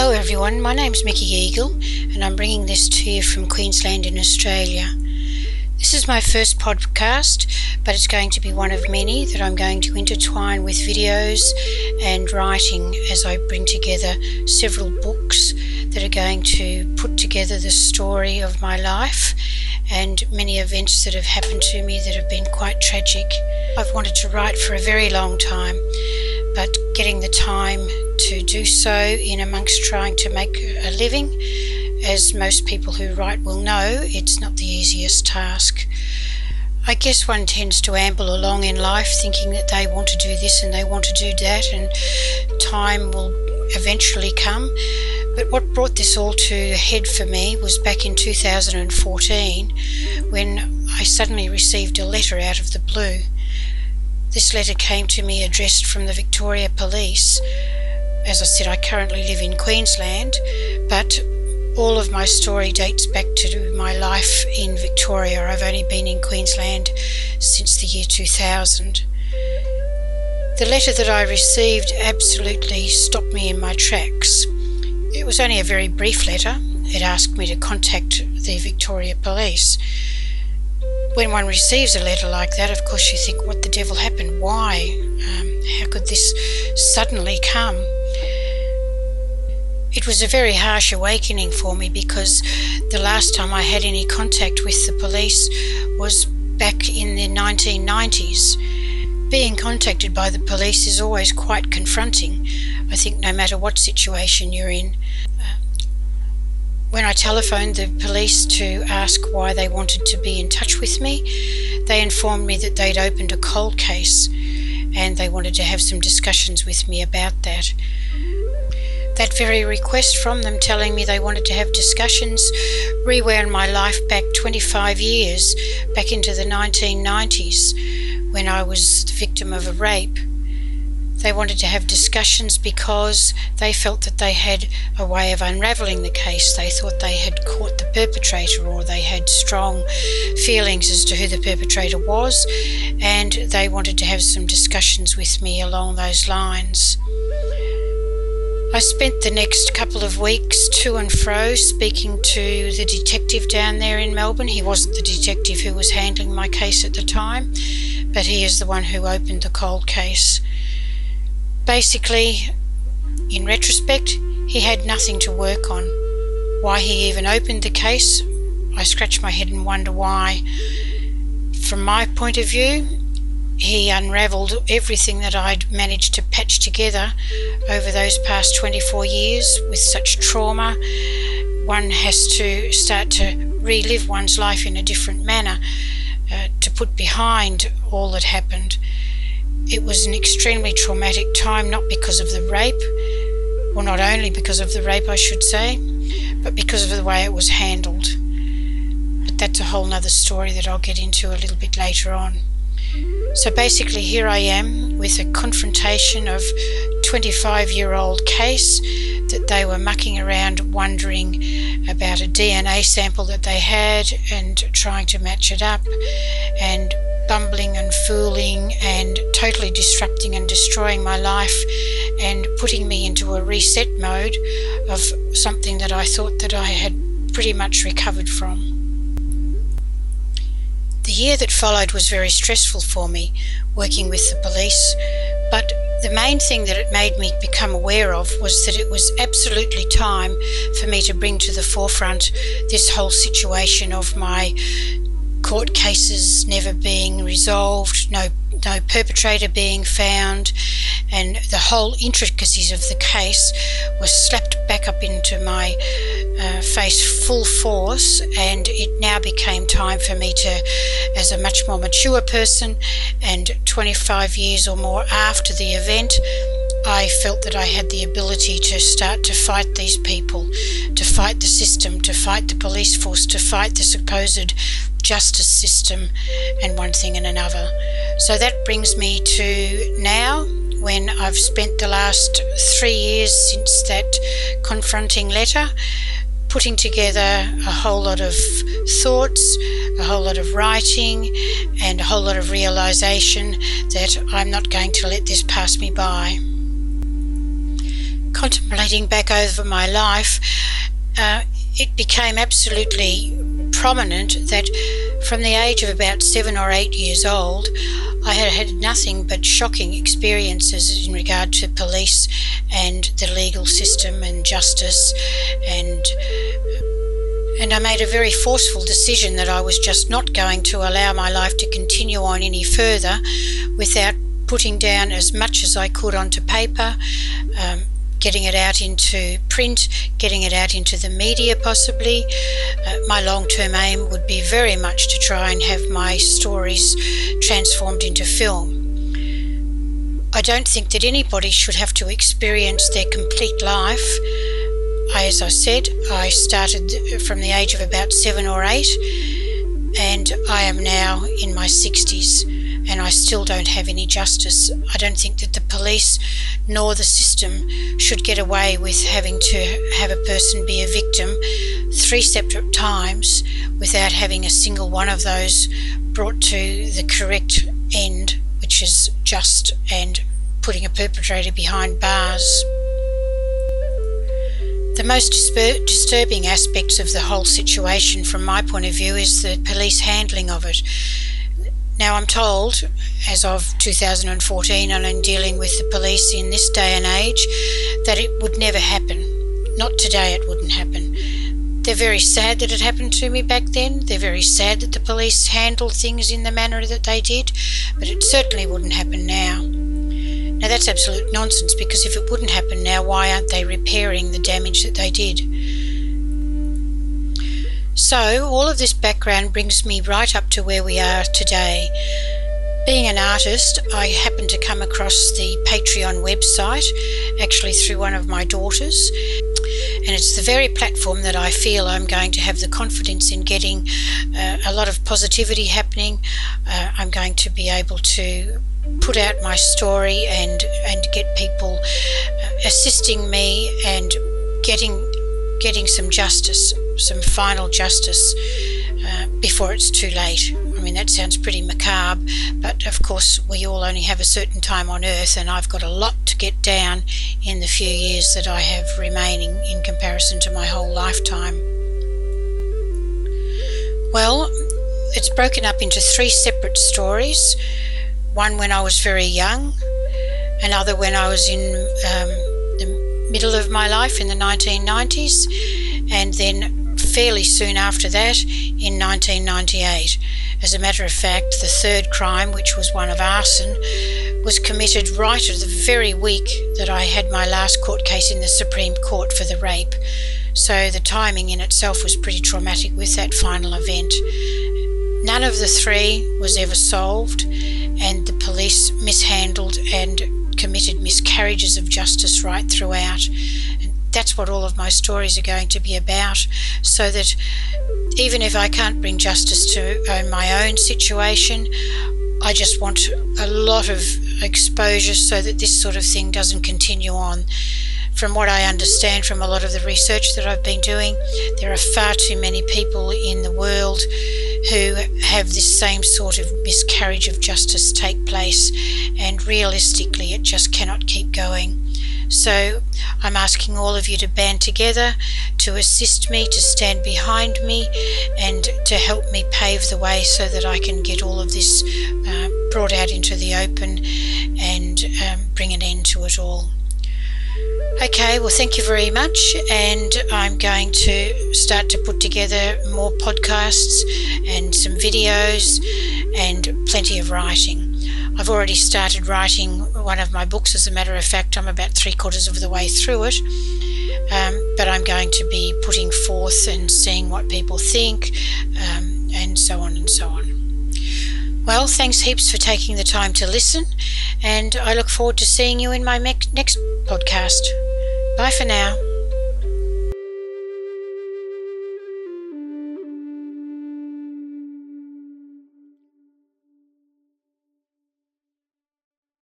Hello everyone, my name's Mikky Eagle and I'm bringing this to you from Queensland in Australia. This is my first podcast, but it's going to be one of many that I'm going to intertwine with videos and writing as I bring together several books that are going to put together the story of my life and many events that have happened to me that have been quite tragic. I've wanted to write for a very long time, but getting the time to do so in amongst trying to make a living, as most people who write will know, it's not the easiest task. I guess one tends to amble along in life thinking that they want to do this and they want to do that, and time will eventually come. But what brought this all to a head for me was back in 2014 when I suddenly received a letter out of the blue. This letter came to me addressed from the Victoria Police. As I said, I currently live in Queensland, but all of my story dates back to my life in Victoria. I've only been in Queensland since the year 2000. The letter that I received absolutely stopped me in my tracks. It was only a very brief letter. It asked me to contact the Victoria Police. When one receives a letter like that, of course, you think, what the devil happened? Why? Um, how could this suddenly come? It was a very harsh awakening for me because the last time I had any contact with the police was back in the 1990s. Being contacted by the police is always quite confronting. I think no matter what situation you're in. When I telephoned the police to ask why they wanted to be in touch with me, they informed me that they'd opened a cold case and they wanted to have some discussions with me about that. That very request from them telling me they wanted to have discussions rewound my life back 25 years, back into the 1990s, when I was the victim of a rape. They wanted to have discussions because they felt that they had a way of unravelling the case. They thought they had caught the perpetrator or they had strong feelings as to who the perpetrator was, and they wanted to have some discussions with me along those lines. I spent the next couple of weeks to and fro speaking to the detective down there in Melbourne. He wasn't the detective who was handling my case at the time, but he is the one who opened the cold case. Basically, in retrospect, he had nothing to work on. Why he even opened the case, I scratch my head and wonder why. From my point of view, he unravelled everything that I'd managed to patch together over those past 24 years with such trauma. One has to start to relive one's life in a different manner uh, to put behind all that happened. It was an extremely traumatic time, not because of the rape, well, not only because of the rape, I should say, but because of the way it was handled. But that's a whole other story that I'll get into a little bit later on. So basically, here I am with a confrontation of 25 year old case that they were mucking around wondering about a DNA sample that they had and trying to match it up and bumbling and fooling and totally disrupting and destroying my life and putting me into a reset mode of something that I thought that I had pretty much recovered from. The year that followed was very stressful for me, working with the police, but the main thing that it made me become aware of was that it was absolutely time for me to bring to the forefront this whole situation of my court cases never being resolved, no no perpetrator being found, and the whole intricacies of the case was slapped back up into my uh, face full force, and it now became time for me to, as a much more mature person, and 25 years or more after the event, I felt that I had the ability to start to fight these people, to fight the system, to fight the police force, to fight the supposed justice system and one thing and another. So that brings me to now when I've spent the last three years since that confronting letter putting together a whole lot of thoughts, a whole lot of writing, and a whole lot of realization that I'm not going to let this pass me by. contemplating back over my life, uh, it became absolutely prominent that from the age of about seven or eight years old, I had had nothing but shocking experiences in regard to police and the legal system and justice. And and I made a very forceful decision that I was just not going to allow my life to continue on any further without putting down as much as I could onto paper, um, getting it out into print, getting it out into the media possibly. Uh, my long term aim would be very much to try and have my stories transformed into film. I don't think that anybody should have to experience their complete life. I, as I said, I started from the age of about seven or eight, and I am now in my 60s and I still don't have any justice. I don't think that the police nor the system should get away with having to have a person be a victim three separate times without having a single one of those brought to the correct end, which is just and putting a perpetrator behind bars. The most disturbing aspects of the whole situation, from my point of view, is the police handling of it. Now, I'm told, as of 2014, and in dealing with the police in this day and age, that it would never happen. Not today, it wouldn't happen. They're very sad that it happened to me back then. They're very sad that the police handled things in the manner that they did, but it certainly wouldn't happen now. Now, that's absolute nonsense because if it wouldn't happen now, why aren't they repairing the damage that they did? So, all of this background brings me right up to where we are today. Being an artist, I happened to come across the Patreon website, actually through one of my daughters. And it's the very platform that I feel I'm going to have the confidence in getting uh, a lot of positivity happening. Uh, I'm going to be able to put out my story and, and get people uh, assisting me and getting getting some justice some final justice uh, before it's too late. I mean, that sounds pretty macabre, but of course, we all only have a certain time on earth, and I've got a lot to get down in the few years that I have remaining in comparison to my whole lifetime. Well, it's broken up into three separate stories one when I was very young, another when I was in um, the middle of my life in the 1990s, and then fairly soon after that in 1998. As a matter of fact, the third crime, which was one of arson, was committed right at the very week that I had my last court case in the Supreme Court for the rape. So the timing in itself was pretty traumatic with that final event. None of the three was ever solved, and the police mishandled and committed miscarriages of justice right throughout that's what all of my stories are going to be about. So that even if I can't bring justice to uh, my own situation, I just want a lot of exposure so that this sort of thing doesn't continue on. From what I understand from a lot of the research that I've been doing, there are far too many people in the world who have this same sort of miscarriage of justice take place, and realistically, it just cannot keep going. So I'm asking all of you to band together to assist me, to stand behind me, and to help me pave the way so that I can get all of this uh, brought out into the open and um, bring an end to it all. Okay, well, thank you very much. And I'm going to start to put together more podcasts and some videos and plenty of writing. I've already started writing one of my books. As a matter of fact, I'm about three quarters of the way through it. Um, but I'm going to be putting forth and seeing what people think, um, and so on and so on. Well, thanks heaps for taking the time to listen, and I look forward to seeing you in my next podcast. Bye for now.